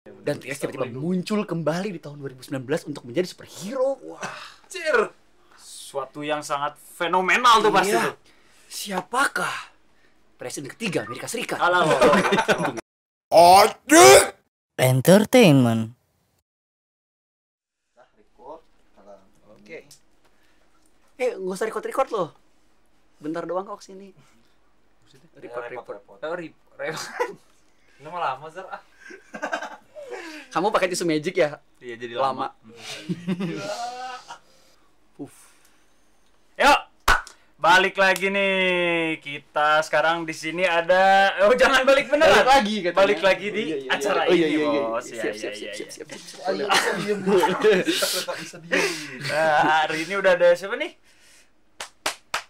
Dan T-Rex tiba-tiba muncul kembali di tahun 2019 untuk menjadi superhero. Cir. Suatu yang sangat fenomenal tuh pasti Iya. tuh. Siapakah presiden ketiga Amerika Serikat? Alah, Entertainment. Oke. Eh, nggak usah record-record loh. Bentar doang kok sini. Record, record. Oh, rip, rip. Ini mah lama Zer ah. Kamu pakai tisu magic ya? Iya jadi Lama. lama. Uff. Yuk, balik lagi nih. Kita sekarang di sini ada. Oh jangan balik beneran. Balik lagi katanya. Balik lagi di Oh, iya, iya, acara. Oh, iya, ini, iya, iya. bos. Siap, Iya, siap, iya, siap, iya, siap, siap, siap. Ayo bisa diem bu. Kita bisa diem. Nah, hari ini udah ada siapa nih?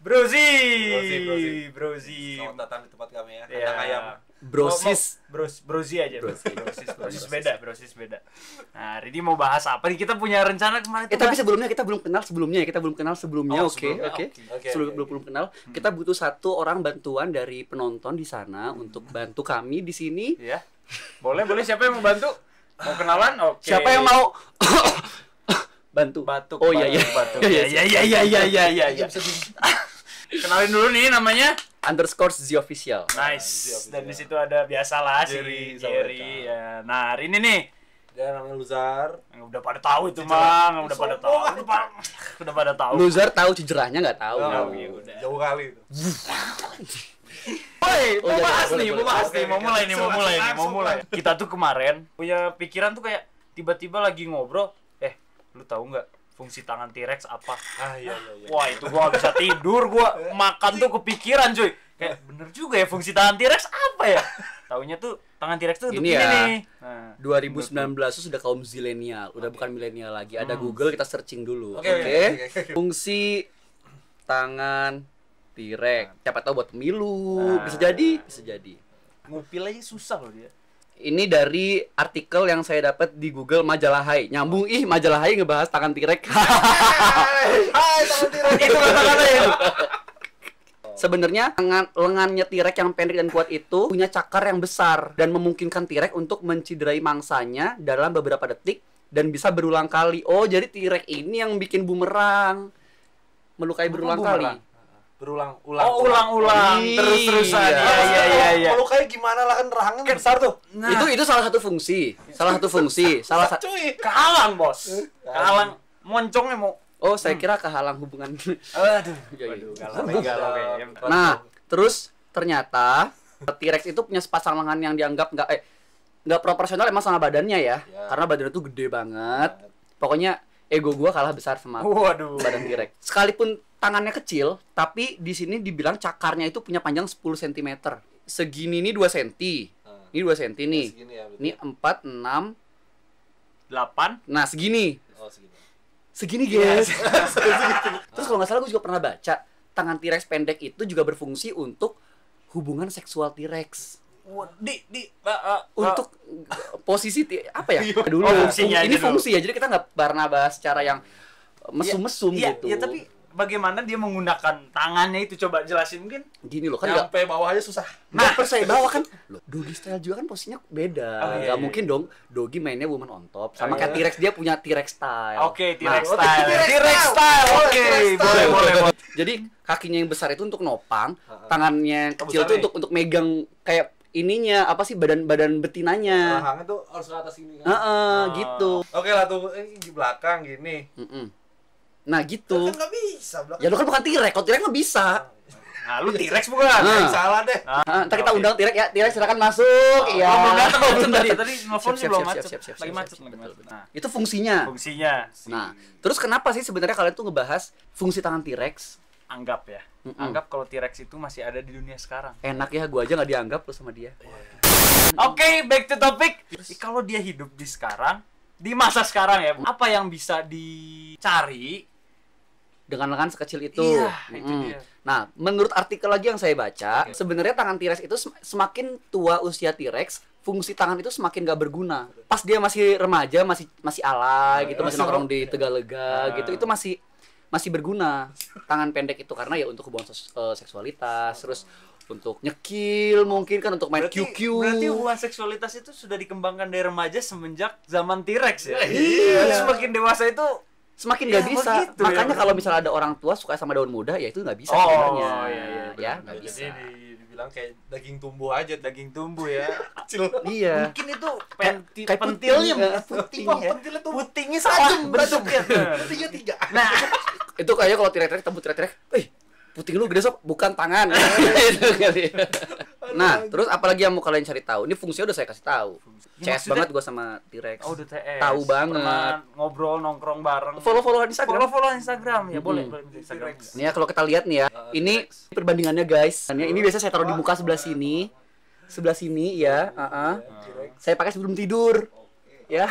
Brozi. Brozi, Brozi. Selamat datang di tempat kami ya. Iya. Kandang ayam. Brosis. Bros, brozi aja. Brosis, brosis beda, brosis beda. Nah, hari ini mau bahas apa nih? Kita punya rencana kemarin Eh tapi bahas- sebelumnya kita belum kenal sebelumnya ya kita belum kenal sebelumnya Oh, oke oke sebelum belum belum kenal kita butuh satu orang bantuan dari penonton di sana untuk bantu kami di sini Iya. Boleh, boleh. Siapa yang mau bantu? Mau kenalan? Oke. siapa yang mau bantu batuk? oh iya iya batuk. Iya, Iya, iya, iya, iya, iya, iya. Kenalin dulu nih namanya. Underscore z official Nice. siap, Dan di situ ada biasalah si Jerry sama Jerry. Ya. Nah, hari ini nih Dia namanya Luzar. yang udah pada tahu itu mah, yang udah pada tahu. Udah pada, udah pada tahu. loser tahu cijerahnya nggak tahu Oh, iya, udah. Jauh kali itu. Woi, Oh, mau iya, bahas boleh, nih, mau bahas nih, mau mulai nih, mau mulai nih, mau mulai. Kita tuh kemarin punya pikiran tuh kayak tiba-tiba lagi ngobrol, eh, lu tahu nggak fungsi tangan T-Rex apa? Ah iya iya iya. Wah, itu gua bisa tidur, gua makan tuh kepikiran, cuy. Kayak bener juga ya fungsi tangan T-Rex apa ya? Taunya tuh tangan T-Rex tuh untuk Ini ini, ya, nih. Nah, 2019 itu sudah kaum zilenial udah bukan milenial lagi ada Google kita searching dulu oke oke, oke. fungsi tangan T-Rex siapa tahu buat pemilu Nah. bisa jadi bisa jadi ngupil aja susah loh dia. Ini dari artikel yang saya dapat di Google majalah Hai nyambung ih majalah Hai ngebahas tangan Hai, itu kata-katanya Sebenarnya lengan, lengannya T-Rex yang pendek dan kuat itu punya cakar yang besar dan memungkinkan T-Rex untuk menciderai mangsanya dalam beberapa detik dan bisa berulang kali. Oh, jadi T-Rex ini yang bikin bumerang. Melukai berulang bumerang? kali. Berulang-ulang. Oh, ulang-ulang Iya. terus-terusan. Iya, iya, iya, iya. Kalau kayak gimana lah kan rahangnya besar tuh. Nah, Itu itu salah satu fungsi. Salah satu fungsi. Salah sa- Cuy. kehalang, Bos. Kehalang moncongnya mau Oh, saya kira kehalang hubungan. Aduh, Iya, iya. waduh, galau, galau kayaknya. Nah, terus ternyata T-Rex itu punya sepasang lengan yang dianggap nggak eh nggak proporsional emang sama badannya ya. Ya. Karena badannya tuh gede banget. Pokoknya ego gua kalah besar sama Waduh. badan T-Rex. Sekalipun tangannya kecil, tapi di sini dibilang cakarnya itu punya panjang 10 cm. Segini nih 2 cm. Nah, Ini 2 cm nih. Segini ya. Ini 4 6. 8 Nah, segini. Oh segini. Segini, guys. Terus kalau nggak salah gue juga pernah baca, tangan T-Rex pendek itu juga berfungsi untuk hubungan seksual T-Rex. di di uh, uh, Untuk posisi ti- apa ya? Dulu Oh, fungsinya ini aja dulu. fungsi ya. Jadi kita nggak pernah bahas secara yang mesum-mesum Iya, gitu. iya, tapi bagaimana dia menggunakan tangannya itu coba jelasin mungkin. gini loh kan nggak Nyampe bawah aja susah. Nah, pas saya bawa kan, loh, doggy style juga kan posisinya beda. Oh, iya, Nggak iya. mungkin dong, doggy mainnya woman on top. Sama Oh, kayak iya. T-Rex dia punya T-Rex style. Oke, T-Rex Nah, style. T-Rex style. Oh, Oke, style. boleh, boleh, boleh. Jadi kakinya yang besar itu untuk nopang, tangannya yang kecil itu untuk untuk megang kayak ininya apa sih badan-badan betinanya. Rahangnya tuh harus ke atas sini kan. Heeh, Oh. gitu. Oke lah tuh ini di belakang gini. Mm-mm. Nah, gitu. Kan nggak bisa belakang. Ya lu kan bukan T-Rex, kalau T-Rex mah bisa. Nah, lu T-Rex bukan? Nah. Salah deh. Ah, ntar kita undang T-Rex ya, T-Rex silakan masuk. Iya. Oh, belum datang, belum tadi. datang. Tadi nelfon sih belum macet. siap, siap, siap, Lagi siap, macet, lagi. Nah, Itu fungsinya. fungsinya. Nah, terus kenapa sih sebenarnya kalian tuh ngebahas fungsi tangan T-Rex? anggap ya. Mm-mm. Anggap kalau T-Rex itu masih ada di dunia sekarang. Enak ya, gua aja nggak dianggap lu sama dia. Oke, back to topic. Kalau dia hidup di sekarang, di masa sekarang ya, apa yang bisa dicari? Dengan lengan sekecil itu. Iya, itu Mm-mm. dia. Nah, menurut artikel lagi yang saya baca, sebenarnya tangan T-Rex itu sem- semakin tua usia T-Rex, fungsi tangan itu semakin gak berguna. Pas dia masih remaja, masih masih alay gitu, masih nongkrong di Tegalega Ah. gitu, itu masih masih berguna tangan pendek itu karena ya untuk hubungan eh, seksualitas, terus untuk nyekil mungkin kan untuk main Berarti, QQ. berarti hubungan seksualitas itu sudah dikembangkan dari remaja semenjak zaman T-Rex ya. Iya. Semakin dewasa itu Semakin Ya, nggak bisa. begitu ya, Makanya bener. kalau misalnya ada orang tua suka sama daun muda ya itu nggak bisa Oh, sebenarnya. iya, iya, ya, nggak bisa. jadi di, dibilang kayak daging tumbuh aja daging tumbuh ya. kecil Iya. Mungkin itu penti, kayak pentilnya ya. puting Wah, ya. pentilnya tuh Putingnya salah bentuknya. tiga tiga Nah, Itu kayak kalau tirek-tirek tembus tirek-tirek, "Eh, puting lu gede sob, bukan tangan." Itu kali. Nah, terus apalagi yang mau kalian cari tahu? Ini fungsinya udah saya kasih tahu. Ya, CS maksudnya- banget gua sama T-Rex. oh udah. Tahu banget. Pernah ngobrol nongkrong bareng. Follow-followan Instagram. Follow-follow Instagram ya, boleh, Mm-mm. boleh Instagram. Nih ya kalau kita lihat nih ya, ini perbandingannya guys. Ini biasa saya taruh di muka sebelah sini. Sebelah sini ya, uh-uh. Saya pakai sebelum tidur. Ya.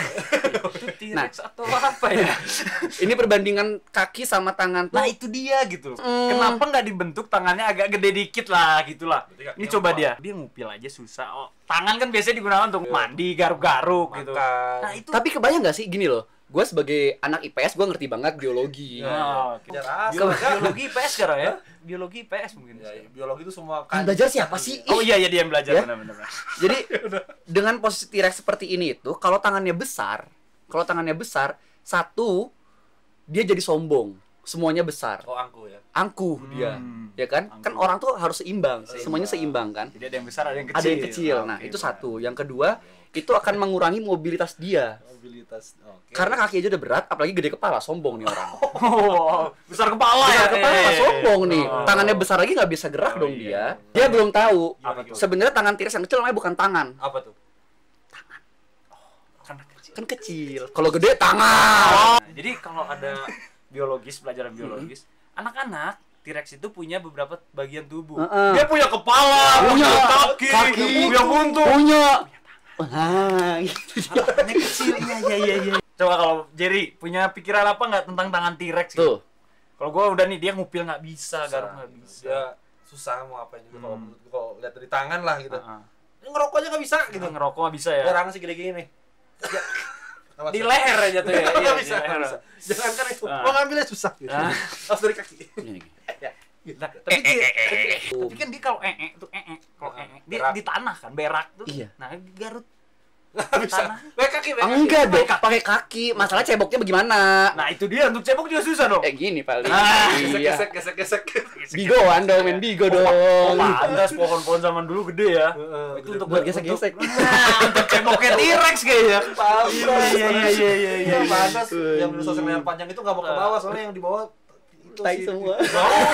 T-Rex atau apa ya? Ini perbandingan kaki sama tangan tuh. Nah itu dia gitu. Hmm. Kenapa nggak dibentuk tangannya agak gede dikit lah gitulah. Ini coba apa? dia. Dia ngupil aja susah. Oh, tangan kan biasanya digunakan untuk mandi, garuk-garuk gitu. Nah itu. Tapi kebayang gak sih gini loh. Gue sebagai anak IPS gue ngerti banget biologi. Nah, Kejar asal. biologi, biologi IPS sekarang ya? Biologi IPS mungkin. Ya, biologi itu semua Yang belajar siapa sih? Oh iya iya dia yang belajar Ya? benar-benar. Jadi dengan posisi T-Rex seperti ini itu, kalau tangannya besar, kalau tangannya besar, satu dia jadi sombong, semuanya besar, Oh angku ya. angkuh dia, Hmm. ya kan? Kan Angkuh. orang tuh harus seimbang, Seimbang. semuanya seimbang kan? Jadi ada yang besar, ada yang kecil. Ada yang kecil. Ah, Nah oke, itu benar. satu. Yang kedua itu akan mengurangi mobilitas dia. Mobilitas. Oke. Karena kaki aja udah berat, apalagi gede kepala, sombong nih orang. Oh, besar kepala ya. Besar kepala Eh, sombong nih. Oh. Tangannya besar lagi nggak bisa gerak Oh, dong iya. dia. Dia belum tahu. Sebenarnya tangan T-Rex yang kecil namanya bukan tangan, apa tuh? Karena kecil. kan kecil. Kalau gede tangan. Nah, jadi kalau ada biologis, pelajaran biologis, anak-anak T-Rex itu punya beberapa bagian tubuh. Heeh. Dia punya kepala, Punya kaki, kaki, punya buntut. Punya. Nah, gitu. Tangannya kecil. Iya, iya, iya, iya. Coba kalau Jerry punya pikiran apa nggak tentang tangan T-Rex? gitu? Tuh. Kalau gua udah nih dia ngupil nggak bisa, garuk nggak bisa. Dia susah mau apain juga kalau Hmm. menurut gua, kalau lihat dari tangan lah gitu. Heeh. Ini ngerokok aja nggak bisa gitu. Ngerokok nggak bisa ya. Orang sih gede-gede nih. Ya. Di ya. leher aja tuh ya. Iya, Nggak di bisa, nggak bisa. Jangan kan itu. Ah. Mau ngambilnya susah gitu. Ah. Harus dari kaki. Ini. Nah, tapi dia, Oh. tapi kan dia kalau ee tuh ee kalau Ah, ee dia berak. di tanah kan berak tuh. Iya. Nah, garut bisa. Pakai kaki, pakai kaki. enggak dong, pakai kaki. Masalah ceboknya bagaimana? Nah, itu dia untuk cebok juga susah dong. Eh gini paling. Ah, Gesek, iya. gesek, gesek, gesek. Bigoan dong, main bigo Oh, dong. pantas pohon-pohon zaman dulu gede ya. Itu gede untuk Buat gesek-gesek. Nah, untuk ceboknya T-Rex kayaknya. Pantas. Iya, iya, iya, iya, iya, Iya, iya. pantas. Yang dulu sosial yang panjang itu nggak mau ke bawah, soalnya yang di bawah itu Tai semua. Bawah.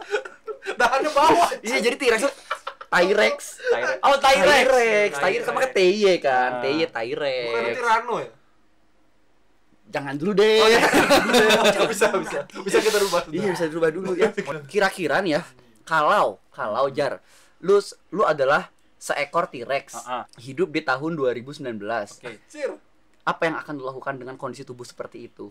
Dahannya bawah. Iya, jadi T-Rex tuh T-Rex. Oh, T-Rex. T-Rex, T-Rex sama ke TY kan. Ah. TY Bukan T-Rex. Tirano ya? Jangan dulu deh. bisa, bisa. Bisa kita rubah. Iya bisa dirubah dulu ya. Kira-kira nih ya, kalau kalau Jar, lu lu adalah seekor T-Rex Ah, ah. hidup di tahun 2019. Oke. Sir. Apa yang akan dilakukan dengan kondisi tubuh seperti itu?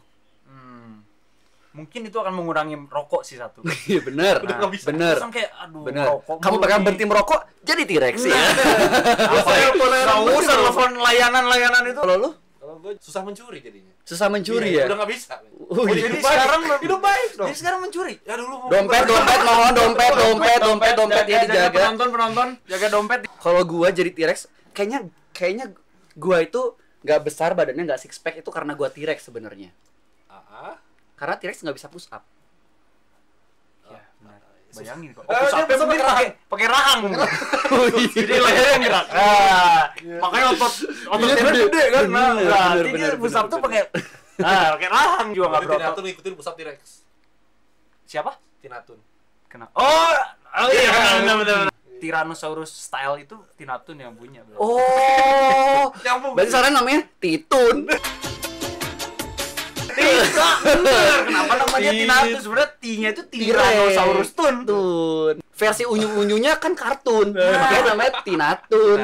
Mungkin itu akan mengurangi rokok sih satu. Iya bener, Udah nggak bisa. bener, Terus kayak aduh bener. rokok Kamu bakal berhenti merokok, jadi T-Rex ya. Apa ya? Nggak usah telepon layanan-layanan itu. Kalau lu Kalau gue susah mencuri jadinya. susah mencuri Iya, ya. Udah nggak bisa. Oh, Oh, iya. jadi Hidup baik. sekarang hidup baik dong. Jadi sekarang mencuri. Ya dulu mau Dompet, dompet, mohon dompet, dompet, dompet, dompet ya Jaga- jaga dijaga. Penonton, penonton, jaga dompet. Kalau gua jadi T-Rex, kayaknya kayaknya gua itu nggak besar badannya nggak six pack itu karena gua T-Rex sebenarnya. Karena T-Rex nggak bisa push up. Ya, benar. Bayangin kok. Eh, Oh, bisa mungkin pakai pakai pakai rahang. Jadi lehernya yang gerak. Ah, makanya otot otot Iya, T-Rex gede. kan. Nah, berarti dia bener, push up tuh pakai Ah, pakai rahang juga nggak Berarti berotot. Tinatun ngikutin pusat T-Rex. Siapa? Tinatun. Kenapa? Oh, oh iya benar benar. Tyrannosaurus style itu Tinatun yang punya. berarti. Oh, Nyambung. berarti sekarang namanya Titun. Tidak, bener. Kenapa namanya Tit. Tinatun? Sebenarnya T-nya itu Tyrannosaurus tun. Tun. Versi unyu-unyunya kan kartun. Makanya namanya Tinatun.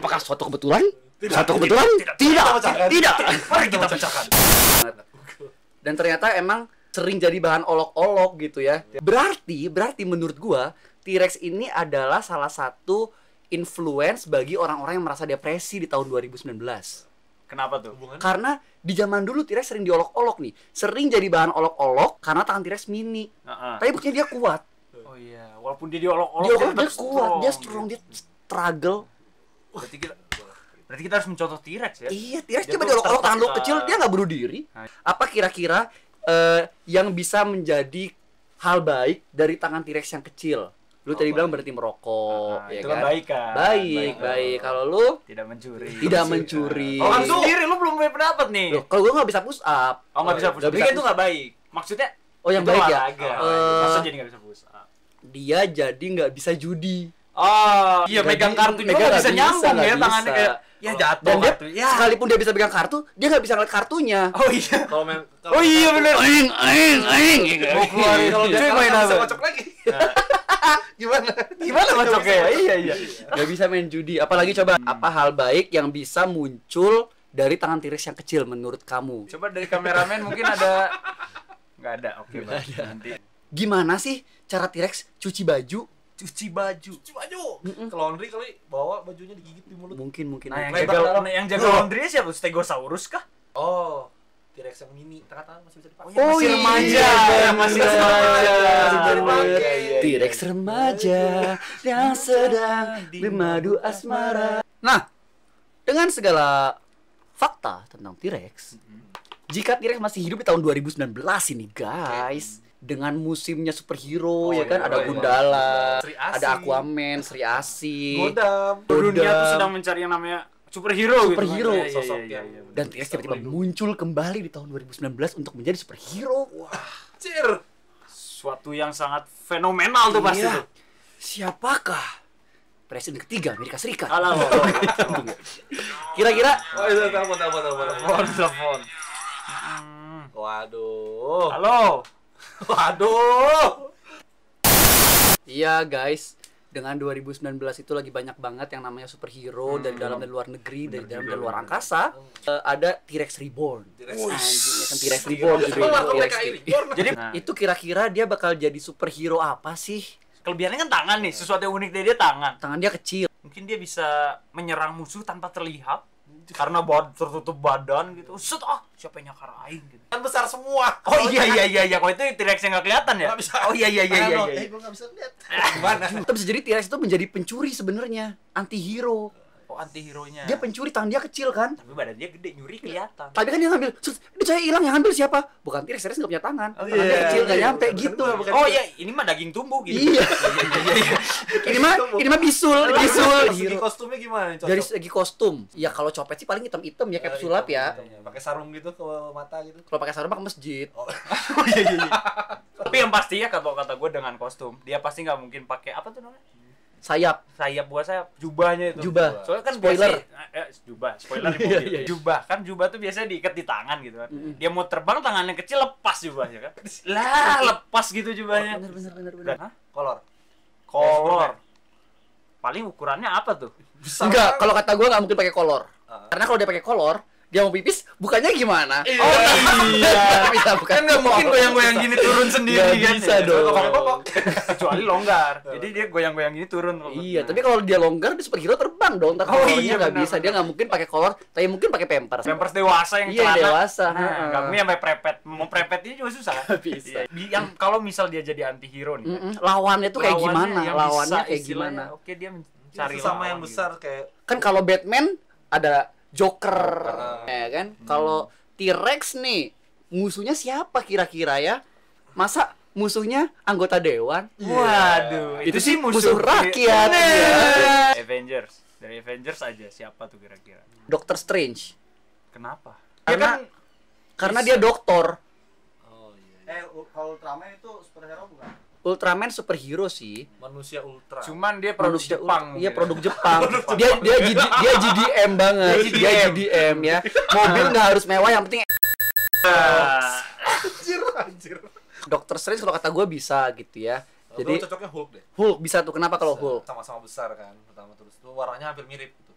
Apakah suatu kebetulan? Suatu kebetulan? Tidak. Tidak. Mari kita pecahkan. Dan ternyata emang sering jadi bahan olok-olok gitu ya. Berarti, berarti menurut gua T-Rex ini adalah salah satu influence bagi orang-orang yang merasa depresi di tahun 2019. Kenapa tuh? Hubungan Karena di zaman dulu T-Rex sering diolok-olok nih. Sering jadi bahan olok-olok karena tangan T-Rex mini. Heeh. Tapi buktinya dia kuat. Oh iya, walaupun dia diolok-olok Dia, dia, tetap kuat, dia strong, dia struggle. Berarti kita Berarti kita harus mencontoh T-Rex ya. Iya, T-Rex Dia coba diolok-olok tangan lu ketika- kecil, dia nggak bunuh diri. Apa kira-kira eh, yang bisa menjadi hal baik dari tangan T-Rex yang kecil? Lu tadi bilang berarti merokok, Nah, ya itu kan? kan baik kan. Baik, baik. Kalau lu Tidak mencuri. tidak mencuri. Oh, kan sendiri lu belum punya pendapat nih. Loh, kalau gua nggak bisa push up. Oh, nggak bisa push up. Tapi kan itu nggak baik. Maksudnya Oh, yang baik ya? Masa jadi nggak bisa push up? dia jadi nggak bisa judi. Oh, iya megang kartu juga nggak bisa nyambung ya bisa. tangannya kayak ya jatuh Dan dia. Ya. sekalipun dia bisa pegang kartu, dia nggak bisa ngeliat kartunya. Oh iya. Kalau main Oh iya bener. Aing, aing, aing. Mau keluarin kalau dia main nggak bisa apa? kocok lagi. Gimana? Gimana kocoknya ya? Iya iya. Gak bisa main judi. Apalagi coba apa hal baik yang bisa muncul dari tangan T-Rex yang kecil menurut kamu? Coba dari kameramen mungkin ada nggak ada. Oke, Bang. Nanti Gimana sih cara T-Rex cuci baju? cuci baju. Cuci baju. Ke laundry kali bawa bajunya digigit di mulut. Mungkin, mungkin. Nah, yang Lebar jaga dalam. yang jaga laundry siapa? Stegosaurus kah? Oh, T-Rex yang mini, tengah-tengah masih bisa dipakai. Oh, masih iya, remaja, bener. masih Iya, remaja. Iya, iya, iya. T-Rex remaja yang sedang bermadu asmara. Nah, dengan segala fakta tentang T-Rex, jika T-Rex masih hidup di tahun 2019 ini, guys, dengan musimnya superhero Oh, ya kan iya, ada iya. Gundala, Asih. ada Aquaman, Sri Asih, Godam. Dunia Godam. tuh sedang mencari yang namanya superhero Superhero. gitu. kan. Iya, iya, Sosok iya, yang- iya, iya. dan T-Rex tiba-tiba muncul kembali di tahun 2019 untuk menjadi superhero. Cir. suatu yang sangat fenomenal tuh pasti Iya. tuh. Siapakah presiden ketiga Amerika Serikat? Halo. Kira-kira Oh, itu telepon, telepon, telepon. Telepon. Waduh. Halo. Waduh. Iya guys, dengan 2019 itu lagi banyak banget yang namanya superhero Hmm. dari dalam dan luar negeri, dari dalam dan luar angkasa. Eh, ada T-Rex Reborn. T-Rex kan Oh. Reborn? Jadi Nah, itu kira-kira dia bakal jadi superhero apa sih? kelebihannya kan tangan nih, sesuatu yang unik dari dia tangan. Tangan dia kecil. Mungkin dia bisa menyerang musuh tanpa terlihat karena bad tertutup badan gitu. Set ah, siapa yang nyakar aing gitu. Kan besar semua. Oh iya iya iya iya, kalau itu T-Rex yang nggak kelihatan ya? Bisa. Oh iya iya iya iya. Ano, iya. Eh, gua nggak bisa lihat. Gimana? Tapi bisa jadi T-Rex itu menjadi pencuri sebenarnya, anti-hero. Oh anti-hero-nya. Dia pencuri, tangan dia kecil kan? Tapi badan dia gede, nyuri kelihatan. Tapi kan dia ngambil, "Sus, ini saya hilang yang ngambil siapa? Bukan T-Rex, T-Rex nggak punya tangan. Oh, Tangan dia iya, kecil, nggak iya, nyampe bukan gitu. bukan Oh iya, ini mah daging tumbuh gitu. Iya. iya iya. ini mah ini mah bisul, bisul. Segi Hero. kostumnya gimana nih? Dari Cocok? segi kostum, ya kalau copet sih paling hitam-hitam ya kayak Eh, pesulap hitam, ya. hitam, Pakai sarung gitu ke mata gitu. Kalau pakai sarung mah ke masjid. Oh, Oh iya iya iya. Tapi yang pasti ya kata kata gue dengan kostum, dia pasti nggak mungkin pakai apa tuh namanya? Sayap, Sayap buat sayap, jubahnya itu. Jubah. Soalnya kan Spoiler. biasa- eh, jubah, spoiler di Iya, mobil. iya, iya. Jubah kan jubah tuh biasanya diikat di tangan gitu kan. Mm-mm. Dia mau terbang tangannya kecil lepas jubahnya kan. Lah, lepas gitu jubahnya. bener bener bener bener. Hah? kolor. Kolor. Paling ukurannya apa tuh? Besar Enggak, kalau kata gua nggak mungkin pakai kolor. Ah. Karena kalau dia pakai kolor, dia mau pipis, bukannya gimana? Oh iya. bisa bukan. Kan nggak mungkin goyang-goyang gini turun sendiri Nggak kan. bisa Ya, dong. Kecuali longgar. Jadi dia goyang-goyang gini turun. Iya, tapi kalau dia longgar dia superhero terbang dong. Ntar Oh, iya, nggak bisa. Dia nggak mungkin pakai kolor, tapi mungkin pakai pampers. Pampers dewasa yang Iya, celana. dewasa. Nah, nggak mungkin sampai prepet. Mau prepet ini juga susah bisa. Iya. Yang kalau misal dia jadi anti-hero nih. Mm-mm. Lawannya tuh kayak lawannya gimana? Lawannya bisa kayak gimana? Oke, dia Cari mencari sama lawan yang gitu. besar kayak Kan kalau Batman ada Joker, Joker. ya kan? Kalau T-Rex nih musuhnya siapa kira-kira ya? Masa musuhnya anggota dewan? Waduh, Itu sih musuh rakyat, Bener. Avengers. Dari Avengers aja siapa tuh kira-kira? Doctor Strange. Kenapa? Karena- ya kan Karena dia doktor. Oh iya. Eh, u- kalau Ultraman itu superhero bukan? Ultraman superhero sih. Manusia ultra. cuman dia produk Manusia Jepang. Iya, mungkin. produk Jepang. dia dia GD, dia GDM banget. Dia Dia GDM. GDM ya. Mobil nggak harus mewah, yang penting Ah. anjir, anjir. Doctor Strange kalau kata gue bisa gitu ya. Jadi Jadi cocoknya Hulk deh. Hulk bisa tuh. Kenapa kalau Hulk? Sama-sama besar kan, pertama terus. Tuh warnanya hampir mirip gitu.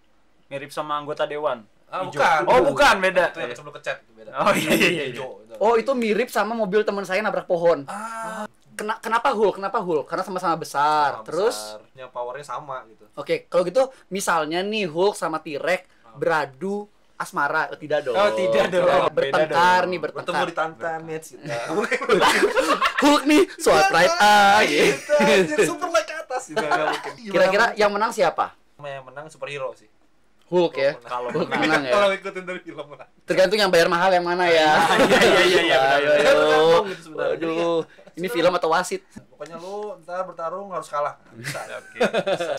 mirip sama anggota dewan. Ah, bukan. Oh, bukan, beda. Itu yang sebelum kecat itu beda. Oh, iya, iya, iya. Itu. Oh itu mirip sama mobil teman saya nabrak pohon. Ah, Kena, kenapa Hulk? Kenapa Hulk? Karena sama-sama besar. sama Terus, besarnya powernya sama gitu. oke kalau gitu misalnya nih Hulk sama T-Rex beradu asmara? Oh, tidak dong. Oh, tidak dong. Oh, bertengkar dong. nih, Bertemu bertengkar. di Tantan match gitu. Hulk nih, ah. gitu. Gitu, anjir, super like ke atas gitu. Kira-kira yang menang siapa? Yang menang superhero sih. Hulk ya. Kalau menang. menang ya. Kalau ikutin dari film menang. Tergantung yang bayar mahal yang mana ya. Iya, iya, iya, iya, benar, Ini film atau wasit? Pokoknya lu ntar bertarung harus kalah. Bisa. Oke.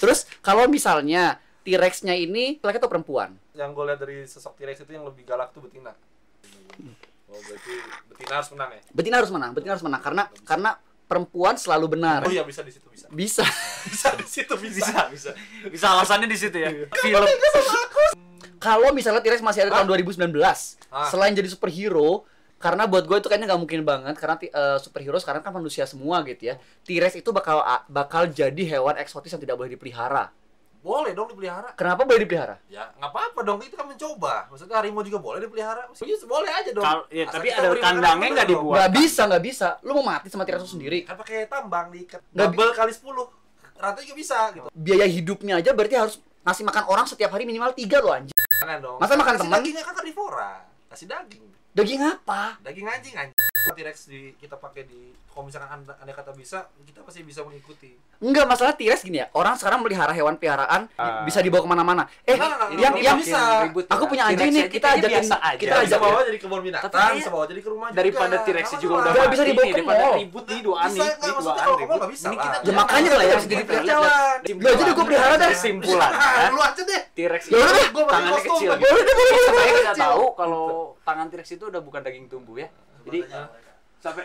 Terus kalau misalnya T-Rex-nya ini laki atau perempuan? Yang gue lihat dari sosok T-Rex itu yang lebih galak tuh betina. Oh berarti betina harus menang ya? Betina harus menang, betina harus menang karena karena perempuan selalu benar. Oh iya bisa di situ bisa. Bisa. Bisa di situ bisa. Bisa, bisa. Bisa alasannya di situ ya. Film Kalau misalnya T-Rex masih ada tahun 2019, Ah. selain jadi superhero, karena buat gue itu kayaknya nggak mungkin banget karena eh, superhero sekarang kan manusia semua gitu ya. T-Rex itu bakal bakal jadi hewan eksotis yang tidak boleh dipelihara. Boleh dong dipelihara. Kenapa boleh dipelihara? Ya nggak apa-apa dong itu kan mencoba. Maksudnya harimau juga boleh dipelihara. Ya, boleh aja dong. Kal- ya, Asal tapi ada kandangnya nggak dibuat. Nggak bisa, nggak bisa. Lu mau mati sama T-Rex sendiri. Kan pakai tambang diikat. Double kali 10. Rata juga bisa gitu. Biaya hidupnya aja berarti harus ngasih makan orang setiap hari minimal tiga loh dong. Masa makan Kasih teman? Dagingnya kan karnivora. Kasih daging. Daging apa? Daging anjing anjing. T-Rex di kita pakai di kalau misalkan anda, anda kata bisa, kita pasti bisa mengikuti. Enggak, masalah T-Rex gini ya. Orang sekarang melihara hewan peliharaan Ah. bisa dibawa ke mana-mana. Eh, Nah, yang ini yang bisa. ribut Aku ya. punya anjing nih, aja kita ajakin- aja. kita ajak- bawa jadi kebun binatang, bisa bawa jadi ke rumah juga. daripada T-Rex juga udah Nggak bisa dibawa ke daripada mall. ribut duaan kalau ke ribut. mall nggak bisa Ya makanya lah yang jadi Kita jalan. Ya, jadi gua pelihara dah. Kesimpulan Ah, lu aja deh. T-Rex Ya deh, tangannya kecil. gitu. Deh, kita tahu kalau tangan T-Rex itu udah bukan daging tumbuh ya. Jadi sampai